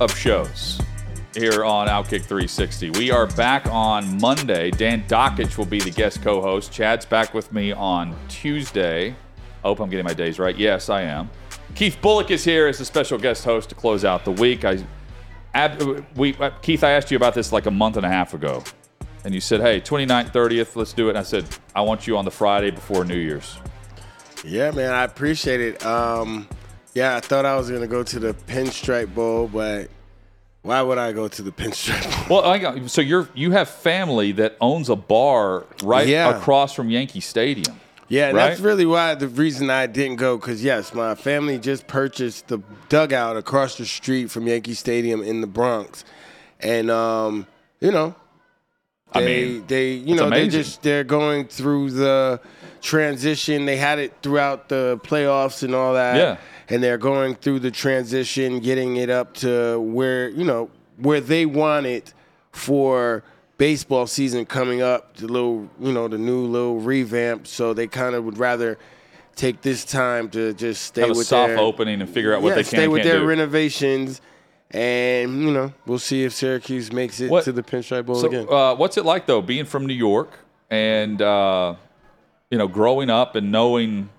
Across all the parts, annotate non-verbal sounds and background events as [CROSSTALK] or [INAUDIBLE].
of shows here on Outkick 360. We are back on Monday. Dan Dakich will be the guest co host. Chad's back with me on Tuesday. I hope I'm getting my days right. Yes, I am. Keith Bullock is here as a special guest host to close out the week. I, ab, we, uh, Keith, I asked you about this like a month and a half ago. And you said, hey, 29th, 30th, let's do it. And I said, I want you on the Friday before New Year's. Yeah, man, I appreciate it. Um, yeah, I thought I was gonna go to the Pinstripe Bowl, but why would I go to the Pinstripe Bowl? Well, I got, so you're you have family that owns a bar right Yeah. across from Yankee Stadium. Yeah, Right? that's really why the reason I didn't go. Cause yes, my family just purchased the dugout across the street from Yankee Stadium in the Bronx, and um, you know, I they mean, they you know they amazing. just they're going through the transition. They had it throughout the playoffs and all that. Yeah. And they're going through the transition, getting it up to where you know where they want it for baseball season coming up. The little you know the new little revamp. So they kind of would rather take this time to just stay Have a with soft their, opening and figure out what yeah, they can stay with their do. renovations. And you know, we'll see if Syracuse makes it What- to the Pinstripe Bowl So, again. uh, what's it like though, being from New York and uh, you know, growing up and knowing,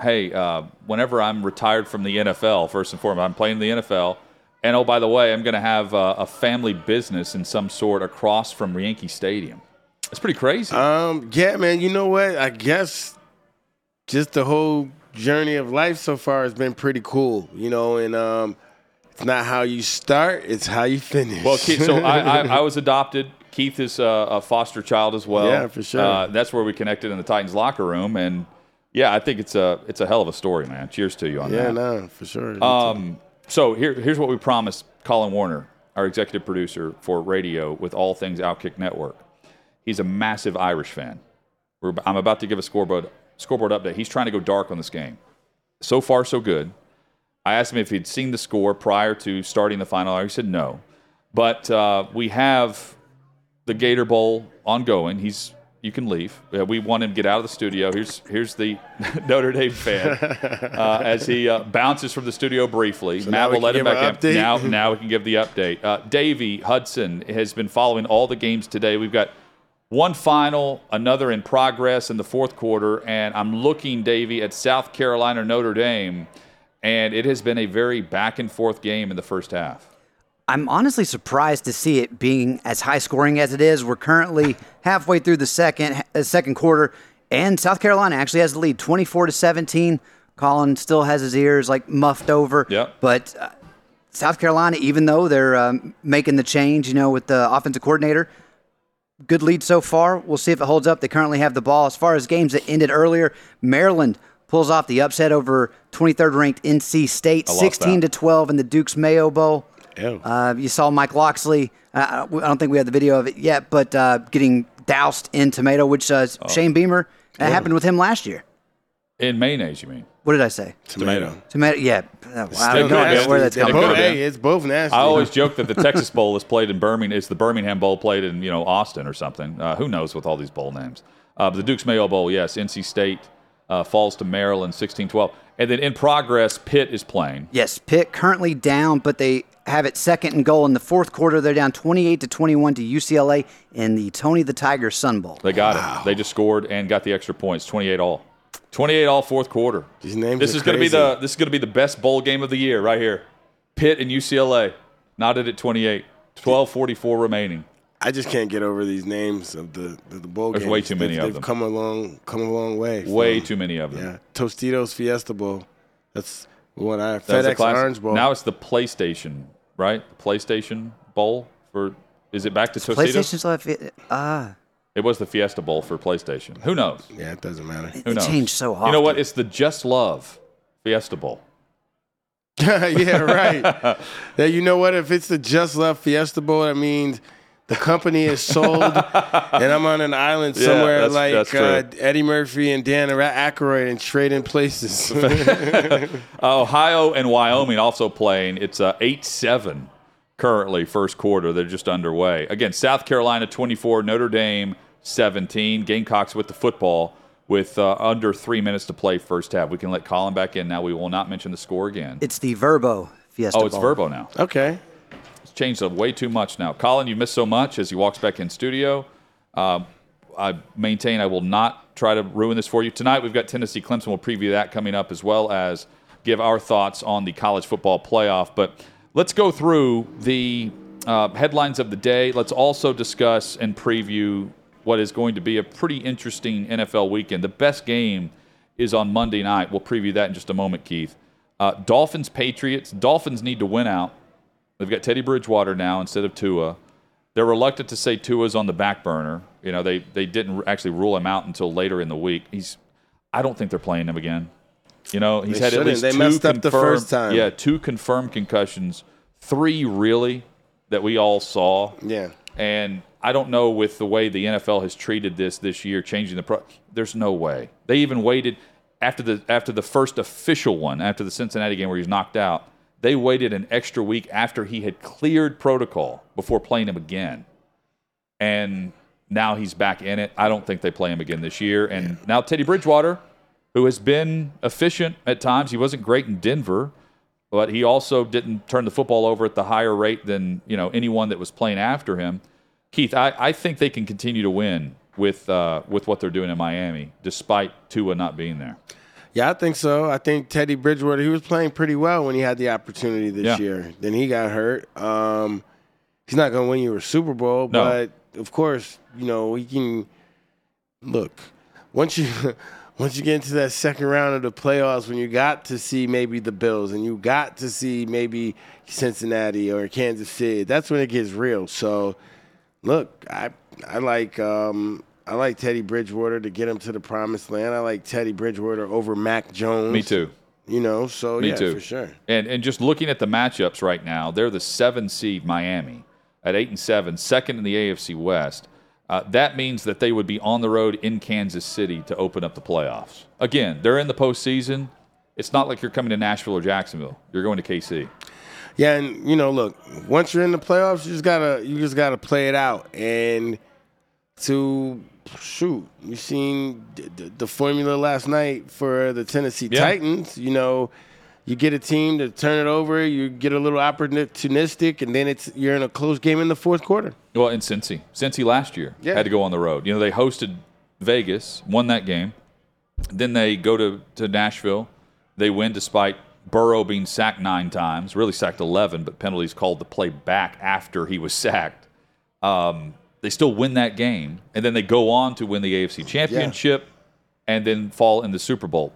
hey, uh, whenever I'm retired from the NFL, first and foremost, I'm playing the NFL, and oh by the way, I'm going to have uh, a family business in some sort across from Yankee Stadium. It's pretty crazy. Um, yeah, man. You know what? I guess just the whole journey of life so far has been pretty cool. You know, and um, it's not how you start; it's how you finish. Well, Keith, so I, I, [LAUGHS] I was adopted. Keith is uh, a foster child as well. Yeah, for sure. Uh, that's where we connected in the Titans locker room, and yeah, I think it's a it's a hell of a story, man. Cheers to you on yeah, that. Yeah, no, for sure. Um, so here, here's what we promised Colin Warner, our executive producer for radio with all things Outkick Network. He's a massive Irish fan. We're, I'm about to give a scoreboard scoreboard update. He's trying to go dark on this game. So far, so good. I asked him if he'd seen the score prior to starting the final hour. He said no. But uh, we have the Gator Bowl ongoing. He's you can leave. We want him to get out of the studio. Here's here's the [LAUGHS] Notre Dame fan [LAUGHS] uh, as he uh, bounces from the studio briefly. now Matt will let him back in. Now now we can give the update. Uh, Davey Hudson has been following all the games today. We've got one final, another in progress in the fourth quarter, and I'm looking, Davey, at South Carolina Notre Dame, and it has been a very back and forth game in the first half. I'm honestly surprised to see it being as high scoring as it is. We're currently halfway through the second uh, second quarter, and South Carolina actually has the lead, 24 to 17. Colin still has his ears like muffed over. Yep. But uh, South Carolina, even though they're um, making the change, you know, with the offensive coordinator, good lead so far. We'll see if it holds up. They currently have the ball. As far as games that ended earlier, Maryland pulls off the upset over 23rd ranked NC State, I lost 16 to 12 in the Duke's Mayo Bowl. Ew. Uh, you saw Mike Locksley. Uh, I don't think we have the video of it yet, but uh, getting doused in tomato, which uh, Oh. Shane Beamer that happened with him last year. In mayonnaise, you mean? What did I say? tomato. Tomato. Yeah. Uh, I don't know could where that's They're coming from. been. hey, it's both nasty. I always joke that the Texas Bowl is played in Birmingham. It's the Birmingham Bowl played in you know Austin or something. Uh, who knows with all these bowl names? Uh, but the Duke's Mayo Bowl, yes. NC State uh, falls to Maryland, 16-12. and then in progress, Pitt is playing. Yes, Pitt currently down, but they have it second and goal in the fourth quarter. They're down 28 to 21 to UCLA in the Tony the Tiger Sun Bowl. They got it. They just scored and got the extra points, 28 all. 28 all fourth quarter. These names This are is going to be the this is going to be the best bowl game of the year right here. Pitt and UCLA knotted at 28. 12:44 remaining. I just can't get over these names of the the, the bowl There's games. way too many they've, of they've them. come a long come a long way. Way from- too many of them. Yeah, Tostitos Fiesta Bowl. That's what I That was FedEx classic. Orange Bowl. Now it's the PlayStation, right? The PlayStation Bowl for is it back to Tostitos? PlayStation's left. Ah, It was the Fiesta Bowl for PlayStation. Who knows? Yeah, it doesn't matter. Who It changed so often. You know what? It's the Just Love Fiesta Bowl. [LAUGHS] yeah, right. [LAUGHS] now, you know what? If it's the Just Love Fiesta Bowl, that means the company is sold, [LAUGHS] and I'm on an island Yeah, somewhere that's- like that's uh. Eddie Murphy and Dan Aykroyd and trading places. [LAUGHS] Uh, Ohio and Wyoming also playing. It's uh, 8 7 currently, first quarter. They're just underway. Again, South Carolina 24, Notre Dame 17. Gamecocks with the football with uh, under three minutes to play first half. We can let Colin back in now. We will not mention the score again. It's the Vrbo Fiesta Oh, it's Bowl. Vrbo now. okay. Changed up way too much now. Colin, you missed so much as he walks back in studio. Um, I maintain I will not try to ruin this for you. Tonight we've got Tennessee Clemson. We'll preview that coming up as well as give our thoughts on the college football playoff. But let's go through the uh, headlines of the day. Let's also discuss and preview what is going to be a pretty interesting NFL weekend. The best game is on Monday night. We'll preview that in just a moment, Keith. Uh, Dolphins, Patriots. Dolphins need to win out. They've got Teddy Bridgewater now instead of Tua. They're reluctant to say Tua's on the back burner. You know, they they didn't actually rule him out until later in the week. He's, I don't think they're playing him again. You know, he's They had at least They two messed up the confirmed- first time. Yeah, two confirmed concussions, three really that we all saw. Yeah. And I don't know with the way the NFL has treated this this year, changing the pro. There's no way. They even waited after the after the first official one, after the Cincinnati game where he's knocked out. They waited an extra week after he had cleared protocol before playing him again, and now he's back in it. I don't think they play him again this year. And now Teddy Bridgewater, who has been efficient at times, he wasn't great in Denver, but he also didn't turn the football over at the higher rate than you know anyone that was playing after him. Keith, I, I think they can continue to win with uh, with what they're doing in Miami, despite Tua not being there. Yeah, I think so. I think Teddy Bridgewater, he was playing pretty well when he had the opportunity this Yeah. year. Then he got hurt. Um, he's not going to win you a Super Bowl, No. but of course, you know, he can look. Once you [LAUGHS] once you get into that second round of the playoffs when you got to see maybe the Bills and you got to see maybe Cincinnati or Kansas City, that's when it gets real. So, look, I I like um, I like Teddy Bridgewater to get him to the promised land. I like Teddy Bridgewater over Mac Jones. Me too. You know, so Me yeah, too. for sure. And and just looking at the matchups right now, they're the seven seed Miami at eight and seven, second in the AFC West. Uh, that means that they would be on the road in Kansas City to open up the playoffs. Again, they're in the postseason. It's not like you're coming to Nashville or Jacksonville. You're going to KC. Yeah, and you know, look, once you're in the playoffs, you just gotta you just gotta play it out. And to shoot, you seen the, the, the formula last night for the Tennessee Yeah. Titans. You know, you get a team to turn it over, you get a little opportunistic, and then it's you're in a close game in the fourth quarter. Well, in Cincy, Cincy last year Yeah. had to go on the road. You know, they hosted Vegas, won that game. Then they go to, to Nashville. They win despite Burrow being sacked nine times, really sacked 11, but penalties called to play back after he was sacked. Um, they still win that game. And then they go on to win the AFC Championship and then fall in the Super Bowl.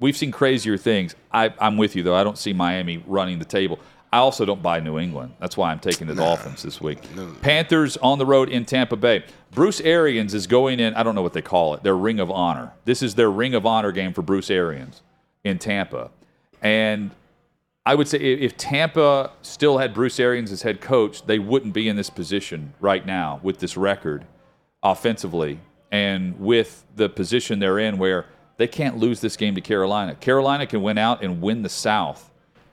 We've seen crazier things. I, I'm with you, though. I don't see Miami running the table. I also don't buy New England. That's why I'm taking the Dolphins this week. Panthers on the road in Tampa Bay. Bruce Arians is going in, I don't know what they call it, their Ring of Honor. This is their Ring of Honor game for Bruce Arians in Tampa. And I would say if Tampa still had Bruce Arians as head coach, they wouldn't be in this position right now with this record offensively and with the position they're in where they can't lose this game to Carolina. Carolina can win out and win the South.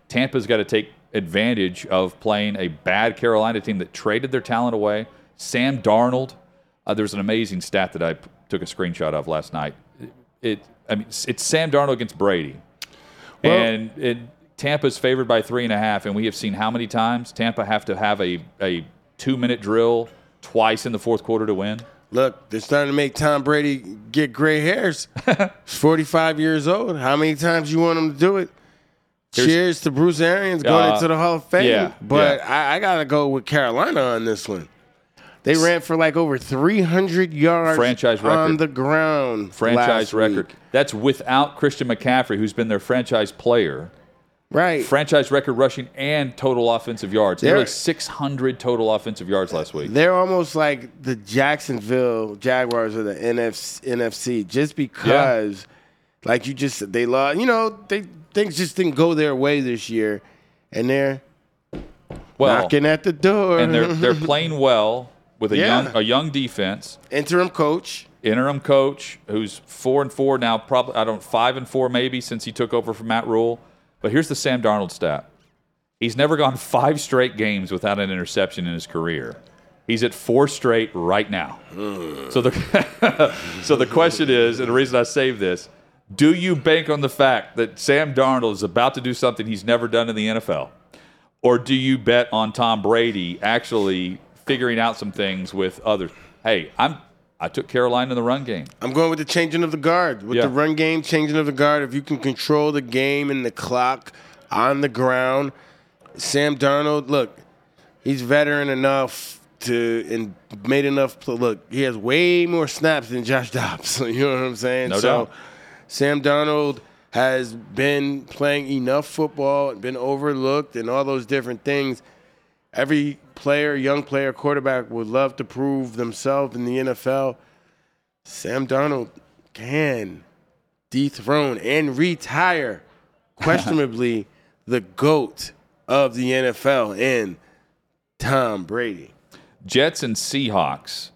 Tampa's got to take advantage of playing a bad Carolina team that traded their talent away. Sam Darnold, uh, there's an amazing stat that I took a screenshot of last night. It, I mean, it's, it's Sam Darnold against Brady, and it, Tampa's favored by three and a half. And we have seen how many times Tampa have to have a a two minute drill twice in the fourth quarter to win. Look, they're starting to make Tom Brady get gray hairs. [LAUGHS] He's 45 years old. How many times you want him to do it? Here's- Cheers to Bruce Arians going Uh, into the Hall of Fame. yeah, but yeah. I, I got to go with Carolina on this one. They ran for like over 300 yards Franchise record. on the ground. franchise record. week. That's without Christian McCaffrey, who's been their franchise player. Right. franchise record rushing and total offensive yards. They're- Nearly 600 total offensive yards last week. They're almost like the Jacksonville Jaguars of the NFC, NFC just because, like you just they lost. You know, they things just didn't go their way this year, and they're Well, knocking at the door. and they're they're [LAUGHS] playing well with a Yeah. young a young defense. interim coach. interim coach who's four and four now, probably I don't five and four maybe since he took over from Matt Rhule. But here's the Sam Darnold stat: he's never gone five straight games without an interception in his career. He's at four straight right now. So the [LAUGHS] so the question is, and the reason I saved this: Do you bank on the fact that Sam Darnold is about to do something he's never done in the NFL, or do you bet on Tom Brady actually figuring out some things with others? Hey, I'm I took Carolina in the run game. I'm going with the changing of the guard. With Yeah. the run game, changing of the guard. If you can control the game and the clock on the ground, Sam Darnold, look, he's veteran enough to and made enough. Look, he has way more snaps than Josh Dobbs. [LAUGHS] you know what I'm saying? No so, doubt. Sam Darnold has been playing enough football, and been overlooked, and all those different things. Every player, young player, quarterback would love to prove themselves in the NFL. Sam Darnold can dethrone and retire, [LAUGHS] questionably, the GOAT of the NFL in Tom Brady. Jets and Seahawks.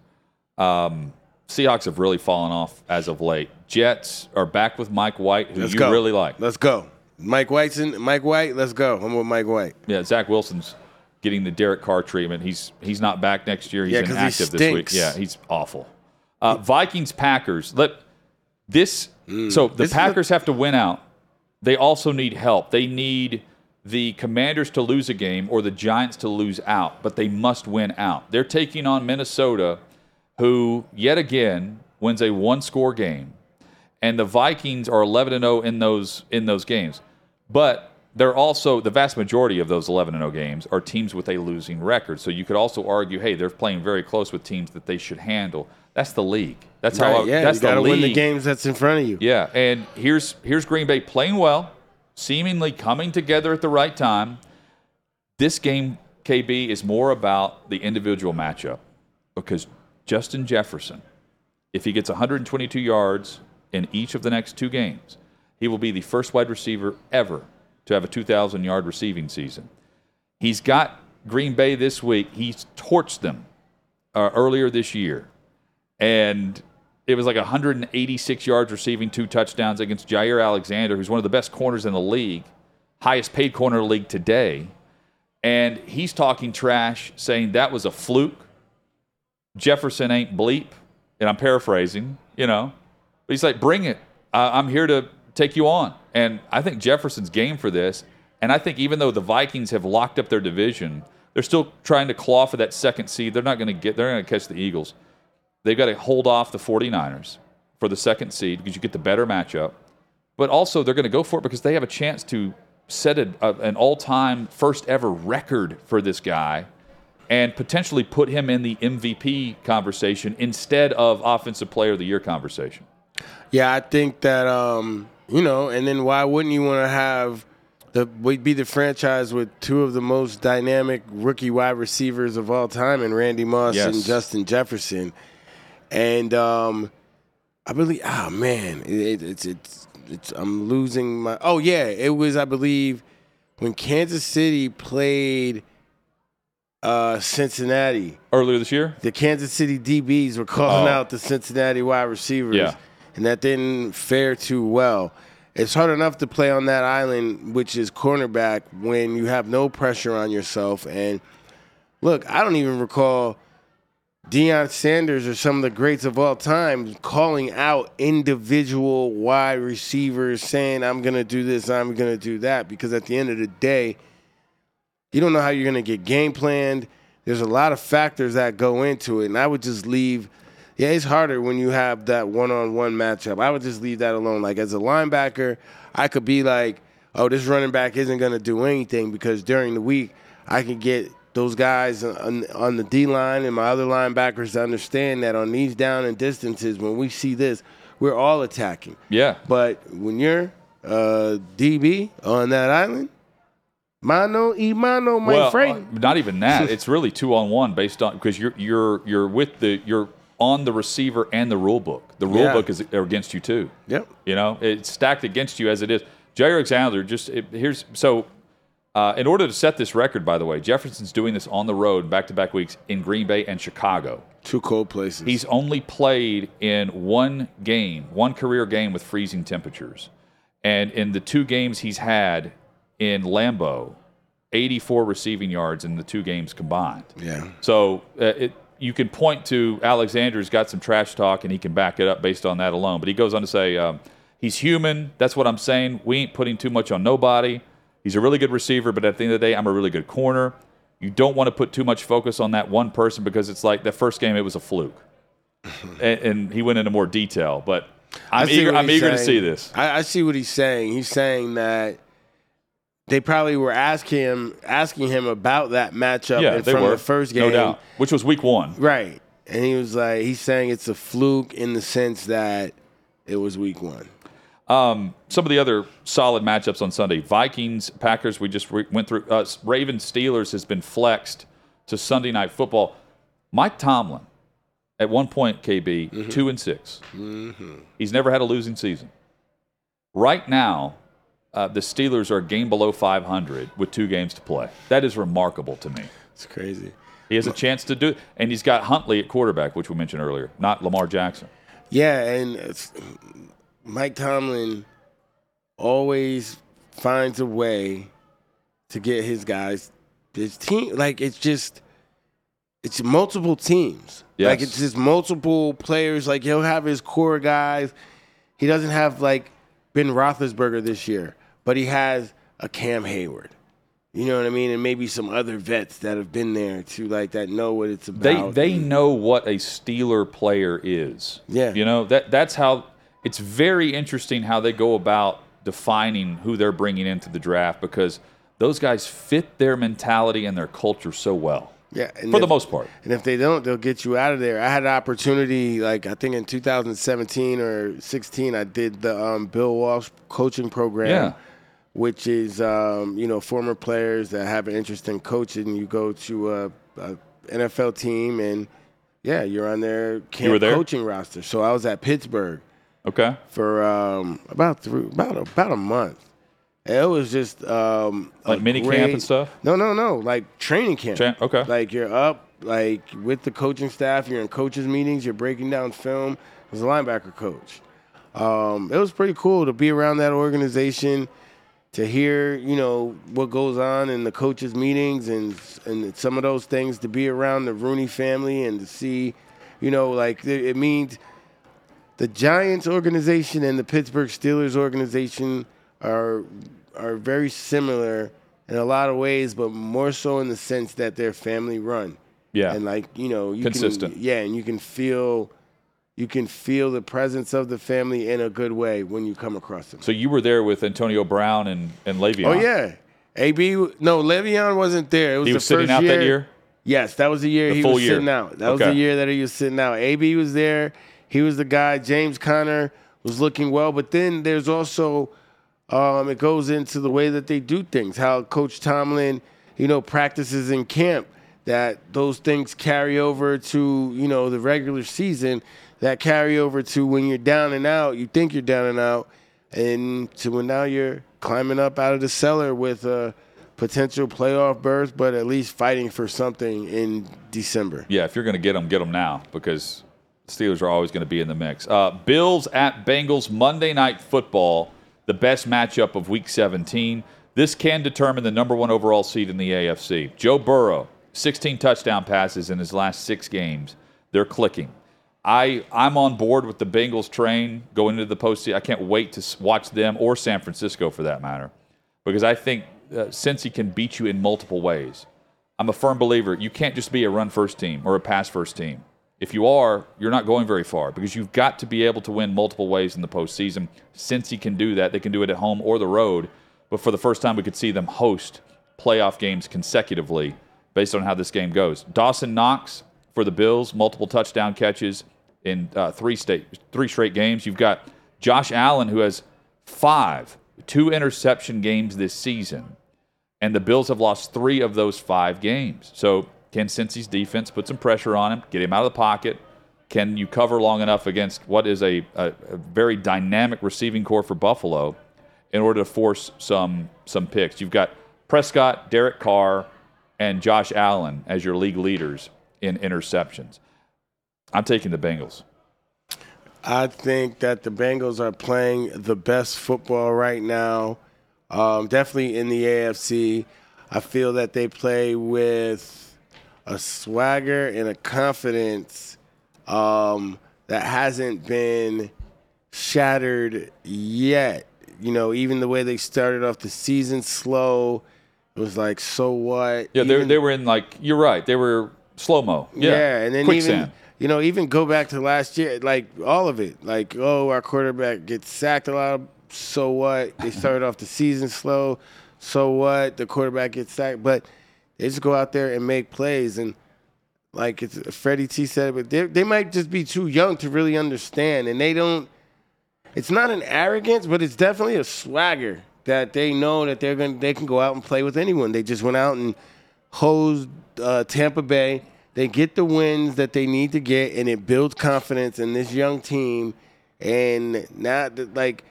Um, Seahawks have really fallen off as of late. Jets are back with Mike White, who Let's you go. really like. Let's go. Mike White's in, Mike White, let's go. I'm with Mike White. Yeah, Zach Wilson's getting the Derek Carr treatment. He's he's not back next year. He's Yeah, 'cause he inactive this week. Yeah, he's awful. Uh, Vikings Packers. Let this. So the Mm. This is Packers have to win out. They also need help. They need the Commanders to lose a game or the Giants to lose out, but they must win out. They're taking on Minnesota, who yet again wins a one-score game, and the Vikings are 11 and 0 in those in those games. But they're also the vast majority of those 11 and 0 games are teams with a losing record. So you could also argue, hey, they're playing very close with teams that they should handle. That's the league. That's how. Right, I, yeah, that's you got to win the games that's in front of you. Yeah, and here's here's Green Bay playing well, seemingly coming together at the right time. This game, KB, is more about the individual matchup because Justin Jefferson, if he gets 122 yards in each of the next two games, he will be the first wide receiver ever to have a 2,000 yard receiving season. He's got Green Bay this week. He's torched them uh, earlier this year and it was like 186 yards receiving, two touchdowns against Jaire Alexander, who's one of the best corners in the league, highest paid corner in the league today. And he's talking trash, saying that was a fluke. Jefferson ain't bleep. And I'm paraphrasing, you know. But he's like, bring it. I'm here to take you on. And I think Jefferson's game for this. And I think even though the Vikings have locked up their division, they're still trying to claw for that second seed. They're not going to get, they're going to catch the Eagles. They've got to hold off the 49ers for the second seed because you get the better matchup. But also, they're going to go for it because they have a chance to set a, a, an all time first ever record for this guy and potentially put him in the MVP conversation instead of Offensive Player of the Year conversation. Yeah, I think that um, you know, and then why wouldn't you want to have the we'd be the franchise with two of the most dynamic rookie wide receivers of all time, and Randy Moss Yes. and Justin Jefferson, and um, I believe, oh man, it, it's it's it's I'm losing my. Oh yeah, it was I believe when Kansas City played uh, Cincinnati Earlier this year? the Kansas City DBs were calling Oh. out the Cincinnati wide receivers, Yeah. And that didn't fare too well. It's hard enough to play on that island, which is cornerback, when you have no pressure on yourself. And look, I don't even recall Deion Sanders or some of the greats of all time calling out individual wide receivers, saying, I'm going to do this, I'm going to do that. Because at the end of the day, you don't know how you're going to get game planned. There's a lot of factors that go into it. And I would just leave, yeah, it's harder when you have that one on one matchup. I would just leave that alone. Like as a linebacker, I could be like, oh, this running back isn't going to do anything because during the week, I can get those guys on, on the D line and my other linebackers to understand that on these down and distances, when we see this, we're all attacking. Yeah. But when you're uh, DB on that island, Mano y mano, my well, friend. uh, not even that. it's really two on one based on because you're you're you're with the you're on the receiver and the rule book. The rule Yeah. book is against you too. Yep. You know, it's stacked against you as it is. Jaire Alexander just it, here's so. Uh, in order to set this record, by the way, Jefferson's doing this on the road back to back weeks in Green Bay and Chicago. Two cold places. He's only played in one game, one career game with freezing temperatures. And in the two games he's had in Lambeau, 84 receiving yards in the two games combined. yeah. So uh, it, you can point to Alexander's got some trash talk and he can back it up based on that alone. But he goes on to say, um, he's human. That's what I'm saying. We ain't putting too much on nobody. He's a really good receiver, but at the end of the day, I'm a really good corner. You don't want to put too much focus on that one person because it's like the first game, it was a fluke. [LAUGHS] and, and he went into more detail. But I'm eager, I'm eager to see this. I, I see what he's saying. He's saying that they probably were asking him asking him about that matchup Yeah, and they from were. the first No game. doubt. Which was week one. Right. And he was like he's saying it's a fluke in the sense that it was week one. Um, some of the other solid matchups on Sunday: Vikings, Packers. We just re- went through. Uh, Ravens, Steelers has been flexed to Sunday night football. Mike Tomlin, at one point, KB two and 6 He's never had a losing season. Right now, uh, the Steelers are a game below 500 with two games to play. That is remarkable to me. It's crazy. He has a chance to do, it, and he's got Huntley at quarterback, which we mentioned earlier, not Lamar Jackson. Yeah, and Mike Tomlin always finds a way to get his guys, his team. Like it's just, it's multiple teams. Like it's just multiple players. Like he'll have his core guys. He doesn't have like Ben Roethlisberger this year, but he has a Cam Heyward. You know what I mean, and maybe some other vets that have been there too, like that know what it's about. they they know what a Steeler player is. Yeah. you know that that's how it's very interesting how they go about defining who they're bringing into the draft because those guys fit their mentality and their culture so well yeah, for the most part. And if they don't, they'll get you out of there. I had an opportunity, like I think in 2017 or 16, I did the um, Bill Walsh coaching program, Yeah. Which is um, you know former players that have an interest in coaching. You go to a, a NFL team, and yeah, you're on their camp coaching roster. So I was at Pittsburgh Okay, for um, about three, about about a month. And It was just um, Like mini camp and stuff? No, no, no, like training camp. Tra- okay. Like you're up, like with the coaching staff. You're in coaches meetings. You're breaking down film. As a linebacker coach, um, it was pretty cool to be around that organization, to hear you know what goes on in the coaches meetings and and some of those things. To be around the Rooney family and to see, you know, like it means the Giants organization and the Pittsburgh Steelers organization are are very similar in a lot of ways, but more so in the sense that they're family run. Yeah. And like, you know, you Consistent. can yeah, and you can feel you can feel the presence of the family in a good way when you come across them. so you were there with Antonio Brown and and Le'Veon. Oh yeah. AB no, Le'Veon wasn't there. It was he the was sitting first out year. that year. Yes, that was the year The he was year. sitting out. That was the year that he was sitting out. AB was there. He was the guy. James Conner was looking well, but then there's also um, it goes into the way that they do things. How Coach Tomlin, you know, practices in camp. That those things carry over to you know the regular season. That carry over to when you're down and out. You think you're down and out, and to when now you're climbing up out of the cellar with a potential playoff berth, but at least fighting for something in December. Yeah, if you're going to get them, get them now because Steelers are always going to be in the mix. Uh, Bills at Bengals Monday Night Football, the best matchup of Week 17. This can determine the number one overall seed in the AFC. Joe Burrow, 16 touchdown passes in his last six games. They're clicking. I I'm on board with the Bengals train going into the postseason. I can't wait to watch them or San Francisco for that matter, because I think uh, Cincy can beat you in multiple ways. I'm a firm believer you can't just be a run first team or a pass first team. If you are, you're not going very far because you've got to be able to win multiple ways in the postseason. Since can do that, they can do it at home or the road. But for the first time, we could see them host playoff games consecutively based on how this game goes. Dawson Knox for the Bills, multiple touchdown catches in uh, three state three straight games. You've got Josh Allen who has five two interception games this season And the Bills have lost three of those five games. So can Cincy's defense put some pressure on him, get him out of the pocket? Can you cover long enough against what is a, a, a very dynamic receiving corps for Buffalo in order to force some some picks? You've got Prescott, Derek Carr, and Josh Allen as your league leaders in interceptions. I'm taking the Bengals. I think that the Bengals are playing the best football right now. Um, definitely in the AFC. I feel that they play with a swagger and a confidence um, that hasn't been shattered yet. You know, even the way they started off the season slow, it was like, so what? Yeah, they, Even- they were in like you're right. They were slow mo. Yeah, yeah, and then quicksand. even you know even go back to last year, like all of it. Like oh, our quarterback gets sacked a lot. So what? They [LAUGHS] started off the season slow. So what? The quarterback gets sacked, but they just go out there and make plays and. Like it's Freddie T said, but they they might just be too young to really understand, and they don't. It's not an arrogance, but it's definitely a swagger that they know that they're going they can go out and play with anyone. They just went out and hosed uh, Tampa Bay. They get the wins that they need to get, and it builds confidence in this young team. And now, that, like,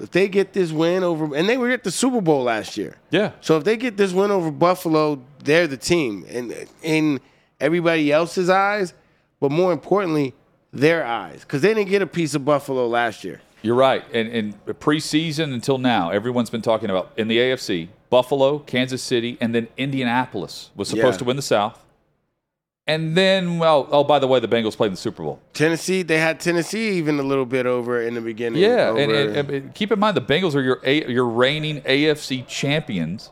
if they get this win over, and they were at the Super Bowl last year. Yeah. So if they get this win over Buffalo, they're the team, and in everybody else's eyes, but more importantly, their eyes, because they didn't get a piece of Buffalo last year. You're right. And, and preseason until now, everyone's been talking about in the AFC Buffalo, Kansas City, and then Indianapolis was supposed Yeah. to win the South. And then, well, oh, by the way, the Bengals played in the Super Bowl. Tennessee, they had Tennessee even a little bit over in the beginning. Yeah, over- and, and keep in mind the Bengals are your A, your reigning AFC champions,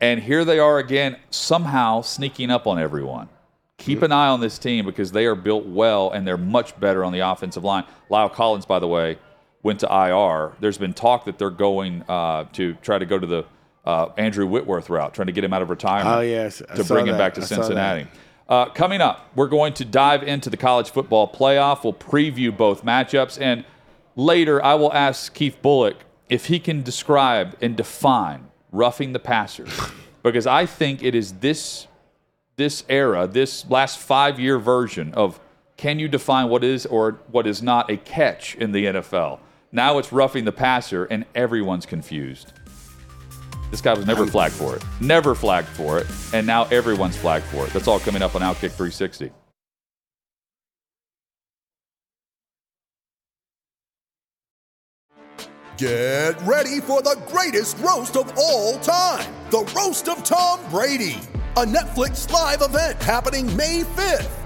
and here they are again, somehow sneaking up on everyone. Keep an eye on this team because they are built well and they're much better on the offensive line. La'el Collins, by the way, went to IR. There's been talk that they're going uh, to try to go to the uh, Andrew Whitworth route, trying to get him out of retirement. Oh, yes, I to bring him that. back to I Cincinnati. Uh, coming up, we're going to dive into the college football playoff. We'll preview both matchups. And later, I will ask Keith Bullock if he can describe and define roughing the passer. [LAUGHS] because I think it is this, this era, this last five year version of can you define what is or what is not a catch in the NFL? Now it's roughing the passer, and everyone's confused. This guy was never flagged for it. Never flagged for it. And now everyone's flagged for it. That's all coming up on Outkick 360. Get ready for the greatest roast of all time the Roast of Tom Brady, a Netflix live event happening May 5th.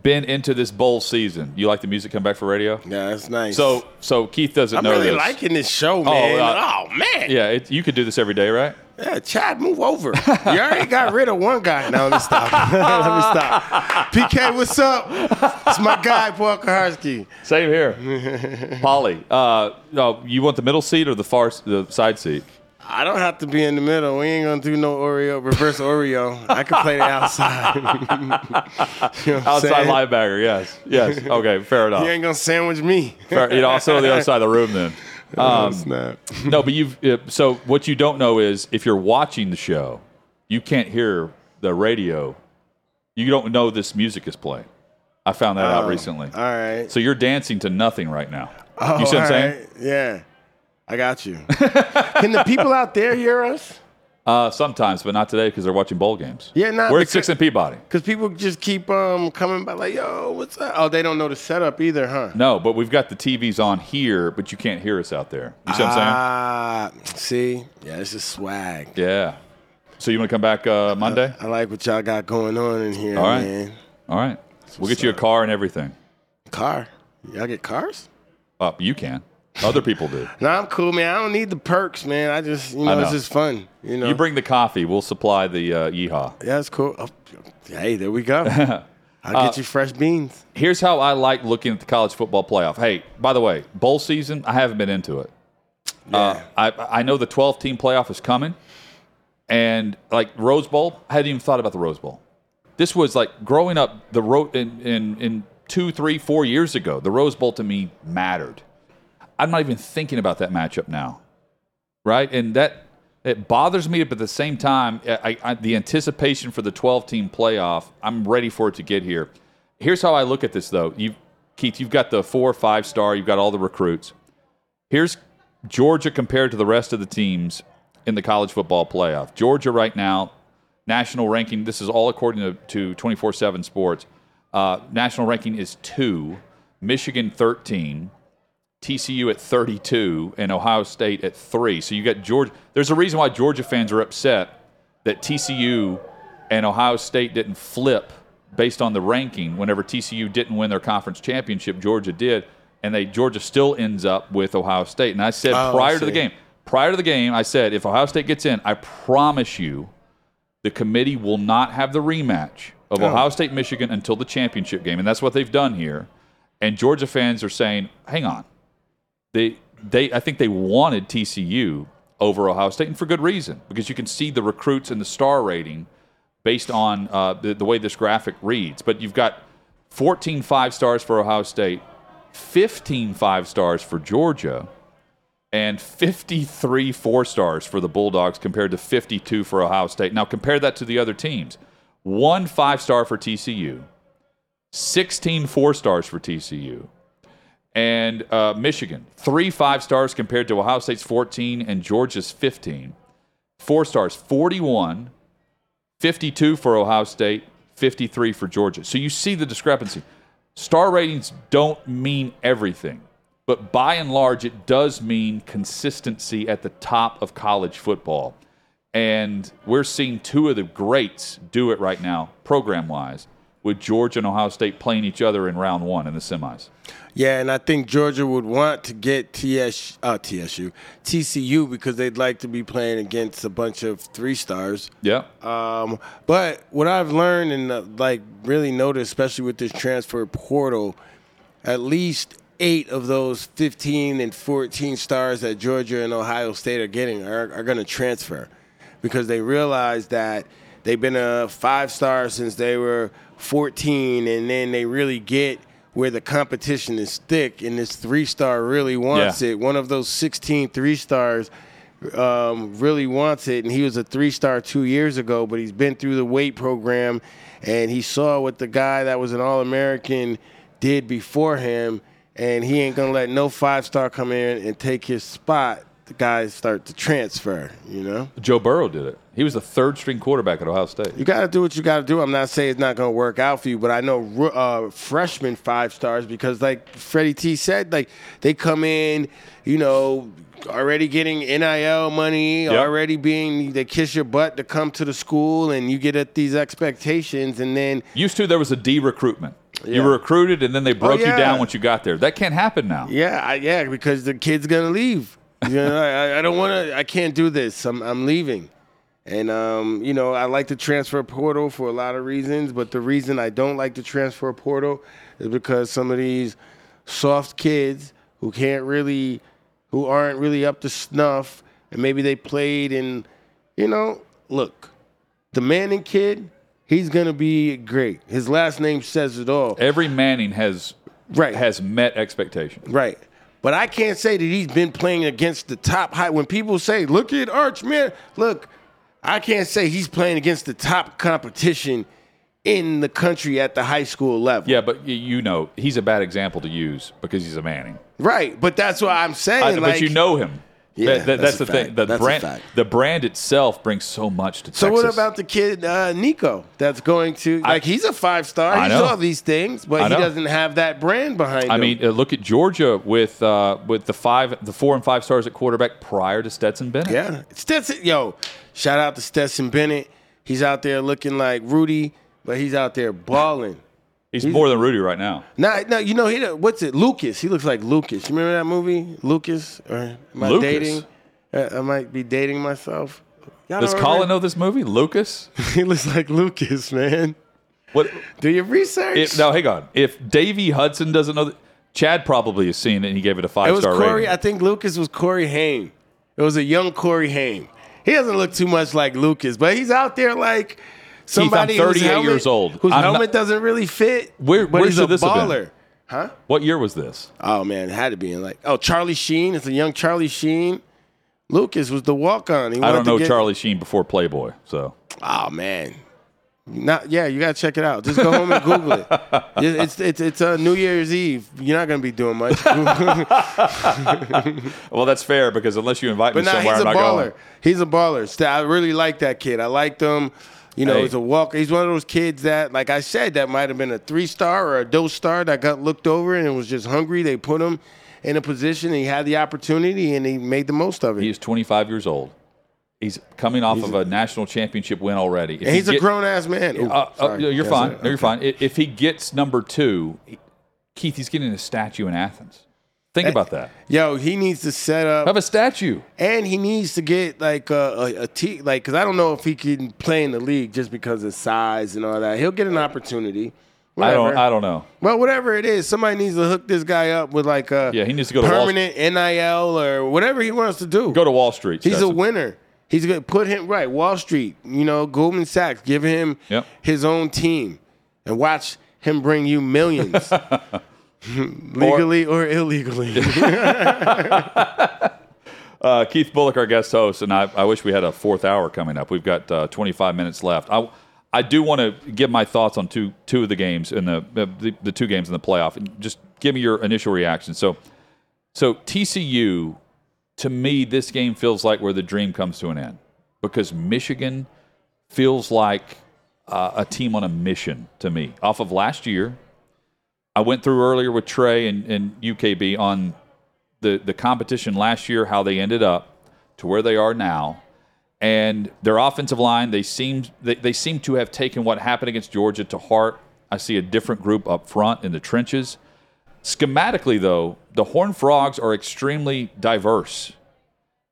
been into this bowl season. You like the music come back for radio? yeah, that's nice. So so Keith doesn't I'm know really this. liking this show, man. Oh, uh, man. Yeah, it, you could do this every day, right? Yeah, Chad, move over. You already got rid of one guy. Now let me stop. [LAUGHS] let me stop. PK, what's up? It's my guy, Paul Kaharski. Same here. [LAUGHS] Polly, uh, no, you want the middle seat or the far the side seat? I don't have to be in the middle. We ain't gonna do no Oreo, reverse Oreo. I can play the outside. [LAUGHS] You know Outside linebacker, yes, yes. Okay, fair enough. You ain't gonna sandwich me. Fair, you know, also on the other side of the room then. [LAUGHS] Oh, Um, snap. no, but you've uh, so what you don't know is if you're watching the show, you can't hear the radio. You don't know this music is playing. I found that out recently. All right. So you're dancing to nothing right now. Oh, you see what I'm all saying? Yeah. I got you. [LAUGHS] Can the people out there hear us? Uh, sometimes, but not today because they're watching bowl games. Yeah, not We're at six and Peabody. Because people just keep um coming by like, yo, what's up? Oh, they don't know the setup either, huh? No, but we've got the TVs on here, but you can't hear us out there. You see what I'm saying? Ah, see? Yeah, this is swag. Yeah. So you want to come back uh, Monday? I like what y'all got going on in here, All right. man. All right. We'll get you a car and everything. Car. Y'all get cars? Uh, you can. Other people do. [LAUGHS] No, I'm cool, man. I don't need the perks, man. I just, you know, I it's just fun. You know, You bring the coffee, we'll supply the uh, yeehaw. yeah, it's cool. Oh, hey, there we go. [LAUGHS] I'll Uh, get you fresh beans. Here's how I like looking at the college football playoff. Hey, by the way, bowl season, I haven't been into it. Uh, I I know the 12 team playoff is coming, and like Rose Bowl, I hadn't even thought about the Rose Bowl. This was like growing up the ro- in, in in two, three, four years ago. The Rose Bowl to me mattered. I'm not even thinking about that matchup now, right? And that it bothers me, but at the same time, I, I, the anticipation for the 12 team playoff, I'm ready for it to get here. Here's how I look at this, though. You, Keith, you've got the four or five star, you've got all the recruits. Here's Georgia compared to the rest of the teams in the college football playoff. Georgia right now, national ranking. This is all according to to 24 seven Sports. Uh, national ranking is two. Michigan 13. TCU at 32 and Ohio State at three. So you got Georgia. There's a reason why Georgia fans are upset that TCU and Ohio State didn't flip based on the ranking. Whenever TCU didn't win their conference championship, Georgia did, and they Georgia still ends up with Ohio State. And I said Oh, I prior to the game, prior to the game, I said if Ohio State gets in, I promise you, the committee will not have the rematch of oh. Ohio State Michigan until the championship game, and that's what they've done here. And Georgia fans are saying, "Hang on, they they I think they wanted TCU over Ohio State, and for good reason, because you can see the recruits and the star rating based on uh, the, the way this graphic reads. But you've got 14 five stars for Ohio State, 15 five stars for Georgia, and 53 four stars for the Bulldogs compared to 52 for Ohio State. Now compare that to the other teams. One five star for TCU, 16 four stars for TCU, and uh, Michigan, three five stars compared to Ohio State's 14 and Georgia's 15. Four stars, 41, 52 for Ohio State, 53 for Georgia. So you see the discrepancy. Star ratings don't mean everything, but by and large, it does mean consistency at the top of college football. And we're seeing two of the greats do it right now, program wise, with Georgia and Ohio State playing each other in round one in the semis. Yeah, and I think Georgia would want to get TS, uh, TSU, TCU because they'd like to be playing against a bunch of three stars. Yeah. Um, but what I've learned and uh, like really noticed, especially with this transfer portal, at least eight of those 15 and 14 stars that Georgia and Ohio State are getting are, are going to transfer because they realize that they've been a five star since they were 14, and then they really get where the competition is thick, and this three star really wants Yeah. it. One of those 16 three stars um, really wants it, and he was a three star two years ago, but he's been through the weight program, and he saw what the guy that was an All American did before him, and he ain't gonna let no five star come in and take his spot. The guys start to transfer, you know. Joe Burrow did it. He was the third string quarterback at Ohio State. You got to do what you got to do. I'm not saying it's not going to work out for you, but I know uh, freshman five stars because, like Freddie T said, like they come in, you know, already getting NIL money, Yep. already being they kiss your butt to come to the school, and you get at these expectations, and then Used to, there was a D recruitment. You were recruited, and then they broke yeah. you down once you got there. That can't happen now. yeah, I, yeah, because the kid's gonna leave. You know, I, I don't want to. I can't do this. I'm I'm leaving. And um, you know, I like the transfer portal for a lot of reasons, but the reason I don't like the transfer portal is because some of these soft kids who can't really, who aren't really up to snuff, and maybe they played in, you know, look, the Manning kid, he's gonna be great. His last name says it all. Every Manning has Right. has met expectations. Right. But I can't say that he's been playing against the top high. When people say, look at Arch, man, look, I can't say he's playing against the top competition in the country at the high school level. Yeah, but you know he's a bad example to use because he's a Manning. Right. But that's what I'm saying. I- like, but you know him. Yeah, That- that- that's that's, the thing. The That's brand, the brand itself brings so much to So Texas. what about the kid uh, Nico? That's going to like he's a five star. I He's know. all these things, but I he doesn't have that brand behind him. I mean, uh, look at Georgia with uh, with the five, the four and five stars at quarterback prior to Stetson Bennett. Yeah, Stetson. Yo, shout out to Stetson Bennett. He's out there looking like Rudy, but he's out there balling. He's, more than Rudy right now. Now, now you know he. What's it? Lucas. He looks like Lucas. You remember that movie, Lucas? Or am I Lucas? dating? Uh, I might be dating myself. Y'all Does Colin know this movie? Lucas? [LAUGHS] he looks like Lucas, man. What? Do your research. If, now, hang on. If Davy Hudson doesn't know, that, Chad probably has seen it and he gave it a five it was star Corey. rating. I think Lucas was Corey Haim. It was a young Corey Haim. He doesn't look too much like Lucas, but he's out there like somebody whose 38 helmet- years old. whose I'm not- helmet doesn't really fit. Where- but he's a baller. Huh? what year was this? Oh man, it had to be in like oh Charlie Sheen. It's a young Charlie Sheen. Lucas was the walk on. I don't know Charlie Sheen before Playboy, so Oh man. Not yeah, you gotta check it out. Just go home and Google it. [LAUGHS] It- It's it's it's uh, New Year's Eve. You're not gonna be doing much. [LAUGHS] well, that's fair because unless you invite But me now somewhere, he's a I'm not baller. going. He's a baller. I really like that kid. I liked him. You know, Hey. he's a walker. He's one of those kids that, like I said, that might have been a three star or a dose star that got looked over and was just hungry. They put him in a position. And he had the opportunity and he made the most of it. He is 25 years old. He's coming off of a national championship win already. If he's a grown ass man. Ooh, Uh, uh, you're fine. No, you're fine. If he gets number two, Keith, he's getting a statue in Athens. Think about that. Yo, he needs to set up. Have a statue. And he needs to get like a, a, a t like because I don't know if he can play in the league just because of size and all that. He'll get an opportunity. I don't. I don't know. Well, whatever it is, somebody needs to hook this guy up with like a Yeah, he needs to go to Wall- permanent NIL or whatever he wants to do. Go to Wall Street. He's a winner. He's gonna put him right. Wall Street, you know, Goldman Sachs, give him Yep. his own team, and watch him bring you millions, [LAUGHS] legally or, illegally. [LAUGHS] Uh, Keith Bullock, our guest host, and I, I wish we had a fourth hour coming up. We've got uh, 25 minutes left. I, I do want to give my thoughts on two two of the games in the, the the two games in the playoff, and just give me your initial reaction. So, so TCU, to me, this game feels like where the dream comes to an end because Michigan feels like uh, a team on a mission to me. Off of last year, I went through earlier with Trey and, and UKB on the the competition last year, how they ended up to where they are now, and their offensive line. They seem they, they seem to have taken what happened against Georgia to heart. I see a different group up front in the trenches. Schematically, though, the Horned Frogs are extremely diverse,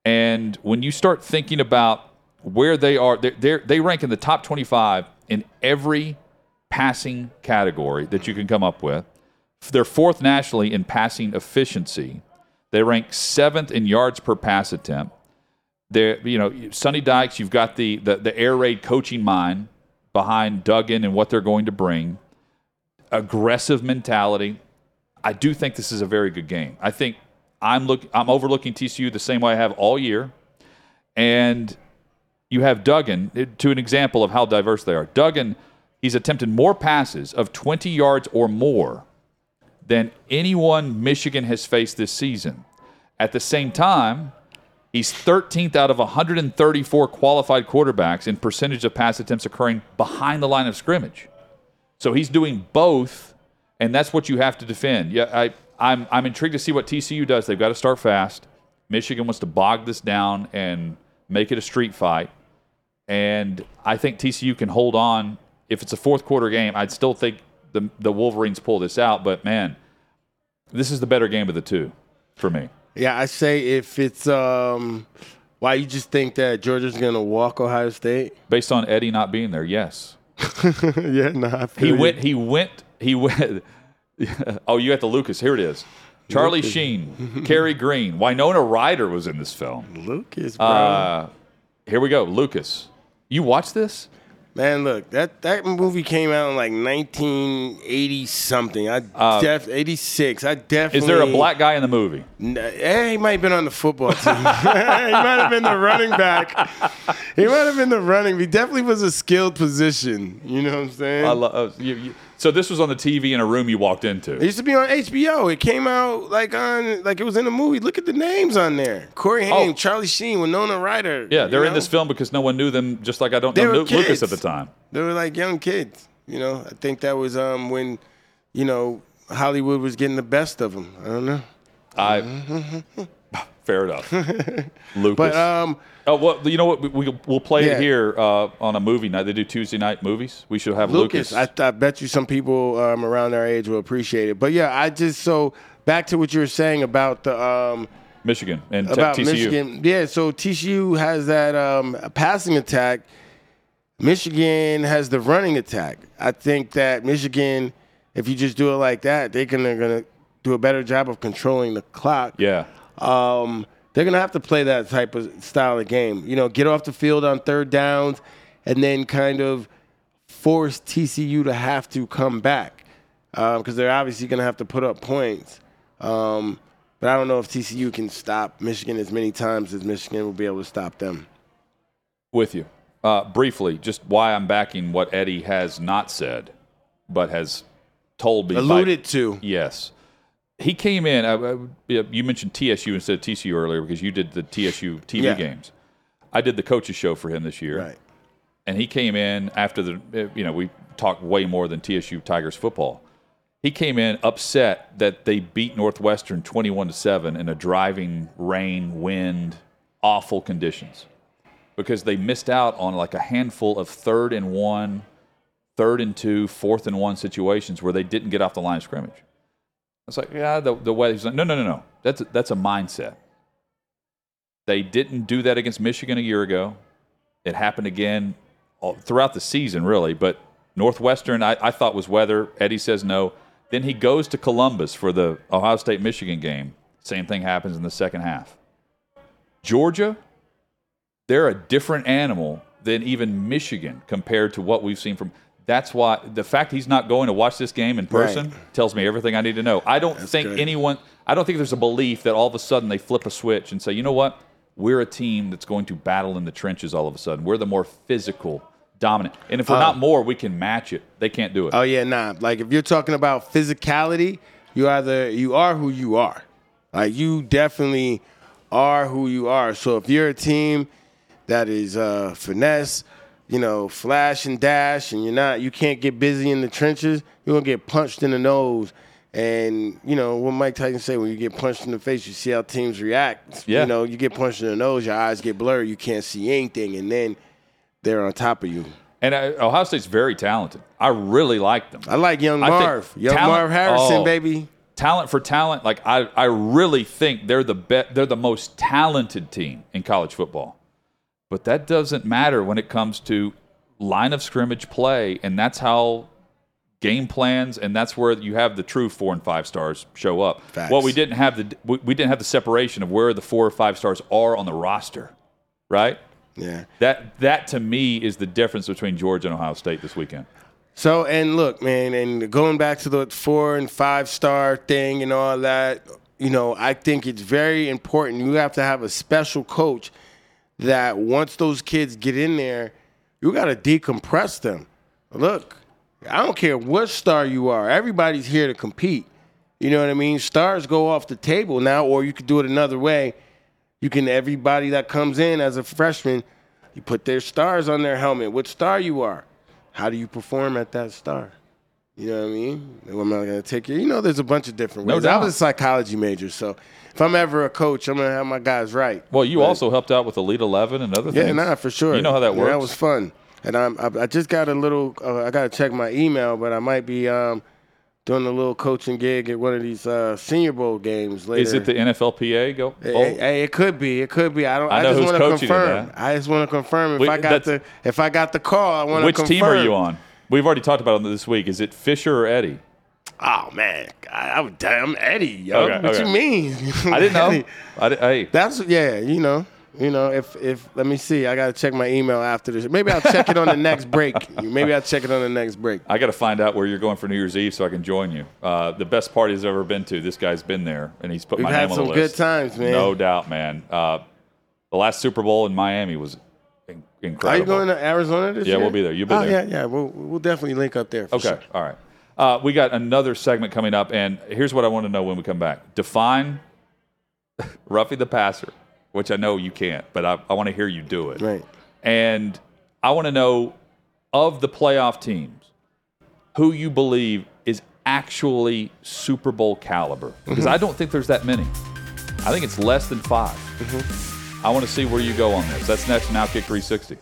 and when you start thinking about where they are, they're, they rank in the top 25 in every passing category that you can come up with. They're fourth nationally in passing efficiency. They rank seventh in yards per pass attempt. They're, you know, Sonny Dykes, you've got the, the, the air raid coaching mind behind Duggan and what they're going to bring. Aggressive mentality. I do think this is a very good game. I think I'm look I'm overlooking TCU the same way I have all year. And you have Duggan eh, to an example of how diverse they are. Duggan, he's attempted more passes of 20 yards or more than anyone Michigan has faced this season. At the same time, he's 13th out of 134 qualified quarterbacks in percentage of pass attempts occurring behind the line of scrimmage. So he's doing both, and that's what you have to defend. Yeah, I, I'm, I'm intrigued to see what TCU does. They've got to start fast. Michigan wants to bog this down and make it a street fight. And I think TCU can hold on. If it's a fourth quarter game, I'd still think the, the Wolverines pull this out. But man, this is the better game of the two for me. yeah, I say if it's um, why you just think that Georgia's gonna walk Ohio State? Based on Eddie not being there, yes. [LAUGHS] yeah, no, feel He you. went. He went. He went. [LAUGHS] oh, you got the Lucas. Here it is. Charlie Sheen, Kerri Green, Winona Ryder was in this film. Lucas, bro. Uh, here we go, Lucas. You watch this? Man, look, that that movie came out in like 1980 something. I def 86. I definitely Uh, Is there a black guy in the movie? N- eh, he might have been on the football team. [LAUGHS] he might have been the running back. He might have been the running. He definitely was a skilled position. You know what I'm saying? I lo- uh, you, you, so this was on the TV in a room you walked into. it used to be on HBO. It came out like on like it was in a movie. Look at the names on there: Corey Haim, Oh. Charlie Sheen, Winona Ryder. Yeah, they're in know? this film because no one knew them, just like I don't They know Lucas at the time. They were like young kids. You know, I think that was um when, you know, Hollywood was getting the best of them. I don't know. I Fair enough. [LAUGHS] Lucas. But um, oh, well, you know what? We, we, we'll play Yeah. it here uh, on a movie night. They do Tuesday night movies. We should have Lucas. Lucas, I, I bet you some people um, around our age will appreciate it. But yeah, I just so back to what you were saying about the um, Michigan and Te- about TCU. Michigan. Yeah, so TCU has that um, passing attack. Michigan has the running attack. I think that Michigan, if you just do it like that, they're gonna, gonna do a better job of controlling the clock. Yeah. Um, they're gonna have to play that type of style of game. You know, get off the field on third downs, and then kind of force TCU to have to come back because they're obviously gonna have to put up points. Um, but I don't know if TCU can stop Michigan as many times as Michigan will be able to stop them. With you. Uh, briefly, just why I'm backing what Eddie has not said, but has told me. by- Alluded to. Yes. He came in. I, I- you mentioned TSU instead of TCU earlier because you did the TSU TV Yeah. games. I did the coaches show for him this year. Right. And he came in after the, uh, you know, we talked way more than TSU Tigers football. He came in upset that they beat Northwestern 21 to 7 in a driving rain, wind, awful conditions because they missed out on like a handful of third and one, third and two, fourth and one situations where they didn't get off the line of scrimmage. It's like, yeah, the, the weather's like, no, no, no, no. That's a, that's a mindset. They didn't do that against Michigan a year ago. It happened again all, throughout the season, really. But Northwestern, I, I thought was weather. Eddie says no. Then he goes to Columbus for the Ohio State Michigan game. Same thing happens in the second half. Georgia, they're a different animal than even Michigan compared to what we've seen from. That's why the fact he's not going to watch this game in person tells me everything I need to know. I don't think good. anyone. I don't think there's a belief that all of a sudden they flip a switch and say, you know what, we're a team that's going to battle in the trenches. All of a sudden, we're the more physical, dominant, and if we're not more, we can match it. They can't do it. Oh yeah, nah. Like if you're talking about physicality, you either you are who you are. Like you definitely are who you are. So if you're a team that is uh, finesse, you know, flash and dash, and you're not, you can't get busy in the trenches. You're gonna get punched in the nose. And you know what Mike Tyson say: when you get punched in the face, you see how teams react. Yeah. You know, you get punched in the nose, your eyes get blurred, you can't see anything, and then they're on top of you. And uh, Ohio State's very talented. I really like them. I like Young Marv, Young talent- Marv Harrison, oh. baby. talent for talent, like I, I really think they're the be- they're the most talented team in college football. But that doesn't matter when it comes to line of scrimmage play, and that's how game plans and that's where you have the true four and five stars show up. Facts. Well, we didn't have the we, we didn't have the separation of where the four or five stars are on the roster, right? Yeah. That that to me is the difference between Georgia and Ohio State this weekend. So and look, man, and going back to the four and five star thing and all that, you know, I think it's very important. You have to have a special coach that once those kids get in there, you got to decompress them. Look, I don't care what star you are. Everybody's here to compete. You know what I mean? Stars go off the table now, or you could do it another way. You can everybody that comes in as a freshman, you put their stars on their helmet. What star you are? How do you perform at that star? You know what I mean? Am I gonna take you? You know, there's a bunch of different No ways. I was a psychology major, so if I'm ever a coach, I'm gonna have my guys right. Well, you But- also helped out with Elite Eleven and other things. yeah, nah, for sure. You know how that Yeah, works. that was fun. And I'm, I, I just got a little. Uh, I got to check my email, but I might be um, doing a little coaching gig at one of these uh, Senior Bowl games later. Is it the NFLPA? Go. Hey, bowl? hey, hey, it could be. It could be. I don't. I I, know just want to confirm. I just want to confirm if Wait, I got the if I got the call. I want to Which confirm. team are you on? We've already talked about it this week. Is it Fisher or Eddie? Oh man, I, I would damn Eddie. Yo. Okay, what okay. you mean? I didn't know. [LAUGHS] I di- hey, That's yeah. You know. You know, if if let me see, I gotta check my email after this. Maybe I'll check it on the [LAUGHS] next break. Maybe I'll check it on the next break. I got to find out where you're going for New Year's Eve so I can join you. Uh, the best party I've ever been to. This guy's been there and he's put We've my had name on some the good times, man. No doubt, man. Uh, the last Super Bowl in Miami was incredible. Are you going to Arizona this Yeah, year? Yeah, we'll be there. You'll be oh, there. yeah, yeah. We'll we'll definitely link up there. For Okay, sure. all right. Uh, we got another segment coming up, and here's what I want to know when we come back. Define [LAUGHS] roughing the passer, which I know you can't, but I, I want to hear you do it. Right. And I want to know of the playoff teams who you believe is actually Super Bowl caliber, because I don't think there's that many. I think it's less than 5 Mm-hmm. I want to see where you go on this. That's next Now Outkick 360.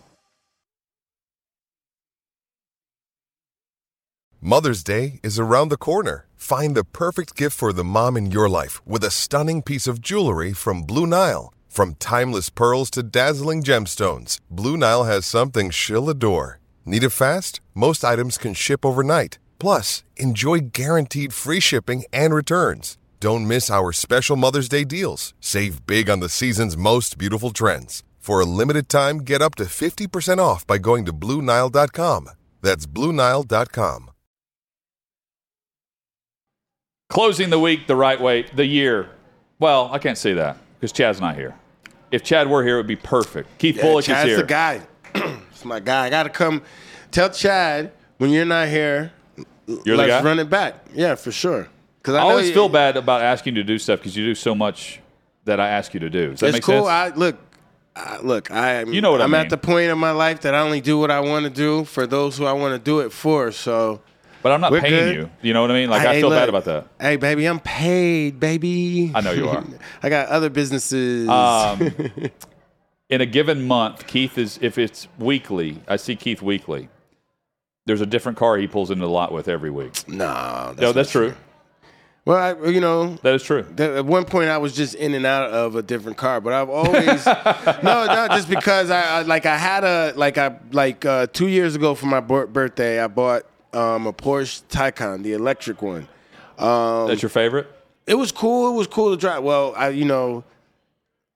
Mother's Day is around the corner. Find the perfect gift for the mom in your life with a stunning piece of jewelry from Blue Nile. From timeless pearls to dazzling gemstones, Blue Nile has something she'll adore. Need it fast? Most items can ship overnight. Plus, enjoy guaranteed free shipping and returns. Don't miss our special Mother's Day deals. Save big on the season's most beautiful trends. For a limited time, get up to 50% off by going to BlueNile.com. That's BlueNile.com. Closing the week the right way, the year. Well, I can't say that because Chad's not here. If Chad were here, it would be perfect. Keith Yeah, Bullock Chad's is here. Chad's the guy. [CLEARS THROAT] it's my guy. I got to come tell Chad when you're not here. You're the let's guy? run it back. Yeah, for sure. Because I always feel bad about asking you to do stuff because you do so much that I ask you to do. Does that It's make cool. sense? I look. I, look, I You know what I I'm mean. at the point in my life that I only do what I want to do for those who I want to do it for. So, but I'm not paying good. you. You know what I mean? Like I Hey, feel bad look, about that. Hey, baby, I'm paid, baby. I know you are. [LAUGHS] I got other businesses. Um, [LAUGHS] in a given month, Keith is if it's weekly. I see Keith weekly. There's a different car he pulls into the lot with every week. no, that's no, that's not true. Well, I, you know, That is true. Th- At one point, I was just in and out of a different car, but I've always [LAUGHS] no, no, just because I, I like I had a like I like uh, two years ago for my bir- birthday, I bought um, a Porsche Taycan, the electric one. Um, That's your favorite. it was cool. It was cool to drive. Well, I you know.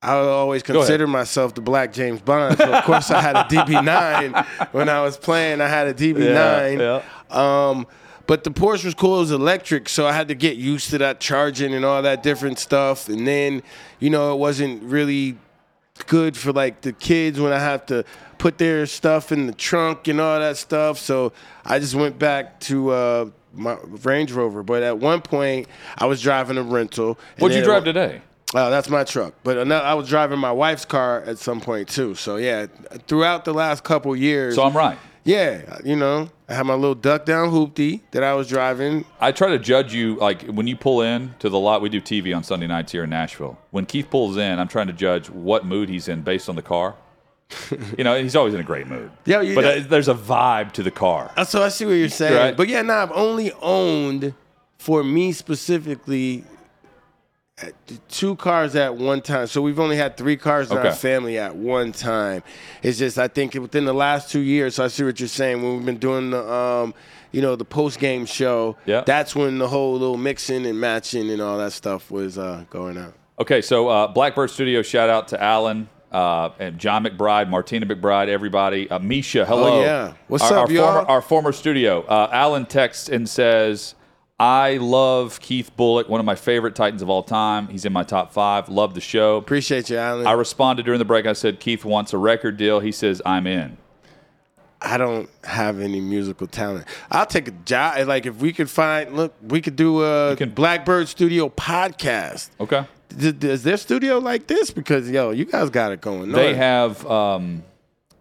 I always consider myself the black James Bond. So of course I had a DB9 [LAUGHS] when I was playing. I had a DB9. Yeah, Um, but the Porsche was cool. It was electric, so I had to get used to that charging and all that different stuff. And then, you know, it wasn't really good for like the kids when I have to put their stuff in the trunk and all that stuff. So I just went back to uh, my Range Rover. But at one point, I was driving a rental. What'd you drive today? Oh, that's my truck. But I was driving my wife's car at some point too. So yeah, throughout the last couple years. So I'm right. Yeah, you know, I had my little duck down hoopty that I was driving. I try to judge you like when you pull in to the lot. We do TV on Sunday nights here in Nashville. When Keith pulls in, I'm trying to judge what mood he's in based on the car. [LAUGHS] you know, he's always in a great mood. Yeah, you but know- uh, there's a vibe to the car. Uh, So I see what you're saying. Right. But yeah, now I've only owned, for me specifically, two cars at one time. So we've only had three cars in Okay. our family at one time. It's just I think within the last two years. So I see what you're saying. When we've been doing the, um, you know, the post game show. Yeah. That's when the whole little mixing and matching and all that stuff was uh, going on. Okay, so uh, Blackbird Studio, shout out to Alan uh, and John McBride, Martina McBride, everybody. Uh, Misha, hello. Oh, yeah. What's our, up, our y'all? Former, our former studio. Uh, Alan texts and says, I love Keith Bullock, one of my favorite Titans of all time. He's in my top five. Love the show. Appreciate you, Alan. I responded during the break. I said, Keith wants a record deal. He says, I'm in. I don't have any musical talent. I'll take a job. Like if we could find, look, we could do a can- Blackbird Studio podcast. Okay. Is their studio like this? Because yo, you guys got it going. They on. have, um,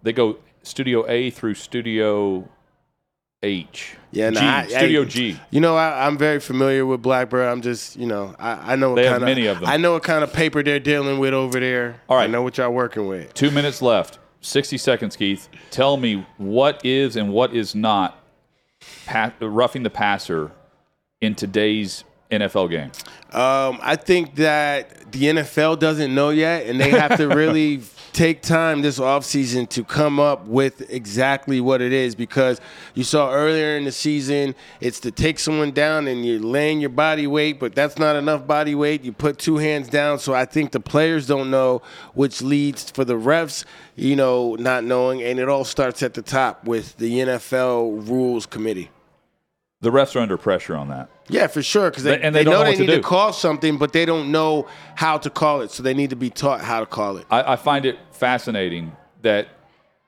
they go Studio A through Studio H. yeah, G, nah, I- Studio I- G. You know, I, I'm very familiar with Blackbird. I'm just, you know, I, I know what They have kind many of them. I know what kind of paper they're dealing with over there. All right. I know what y'all working with. Two minutes left. 60 seconds, Keith. Tell me what is and what is not pa- roughing the passer in today's NFL game. Um, I think that the NFL doesn't know yet, and they have to really [LAUGHS] take time this offseason to come up with exactly what it is because you saw earlier in the season it's to take someone down and you're laying your body weight, but that's not enough body weight. You put two hands down. So I think the players don't know, which leads for the refs, you know, not knowing. And it all starts at the top with the NFL Rules Committee. The refs are under pressure on that. Yeah, for sure. Because they, They- and they they, don't know know they what to need to, do. call something, but they don't know how to call it. So they need to be taught how to call it. I, I find it fascinating that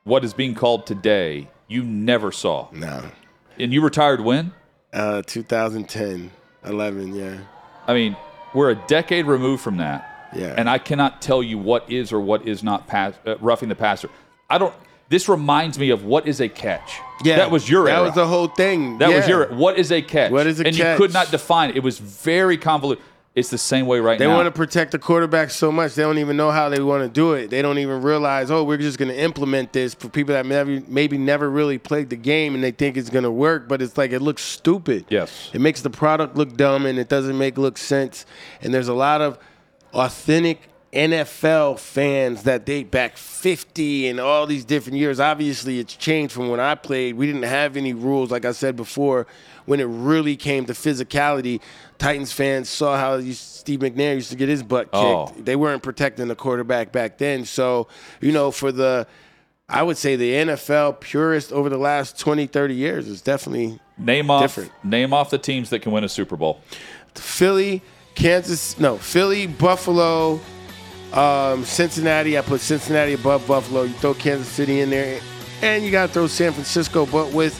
what is being called today, you never saw. No. And you retired when? Uh, 2010, 11, yeah. I mean, we're a decade removed from that. Yeah. And I cannot tell you what is or what is not pass, uh, roughing the passer. I don't. This reminds me of what is a catch. Yeah. that was your That era. was the whole thing. That was Yeah. your what is a catch? What is a and catch? you could not define it. It was very convoluted. It's the same way right They now. They want to protect the quarterback so much they don't even know how they want to do it. They don't even realize, oh, we're just going to implement this for people that maybe maybe never really played the game and they think it's going to work, but it's like it looks stupid. Yes. It makes the product look dumb and it doesn't make look sense. And there's a lot of authentic NFL fans that date back 50 and all these different years. Obviously, it's changed from when I played. We didn't have any rules, like I said before, when it really came to physicality. Titans fans saw how you- Steve McNair used to get his butt kicked. Oh. They weren't protecting the quarterback back then. So, you know, for the, I would say the NFL purist over the last 20, 30 years is definitely name off different. name off the teams that can win a Super Bowl. Philly, Kansas, no, Philly, Buffalo, um, Cincinnati. I put Cincinnati above Buffalo. You throw Kansas City in there, and you got to throw San Francisco. But with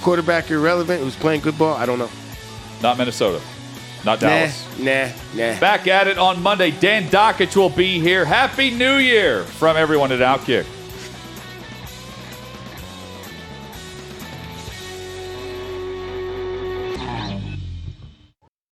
quarterback irrelevant, who's playing good ball, I don't know. Not Minnesota. Not Dallas. Nah, nah, nah. Back at it on Monday. Dan Dakich will be here. Happy New Year from everyone at Outkick.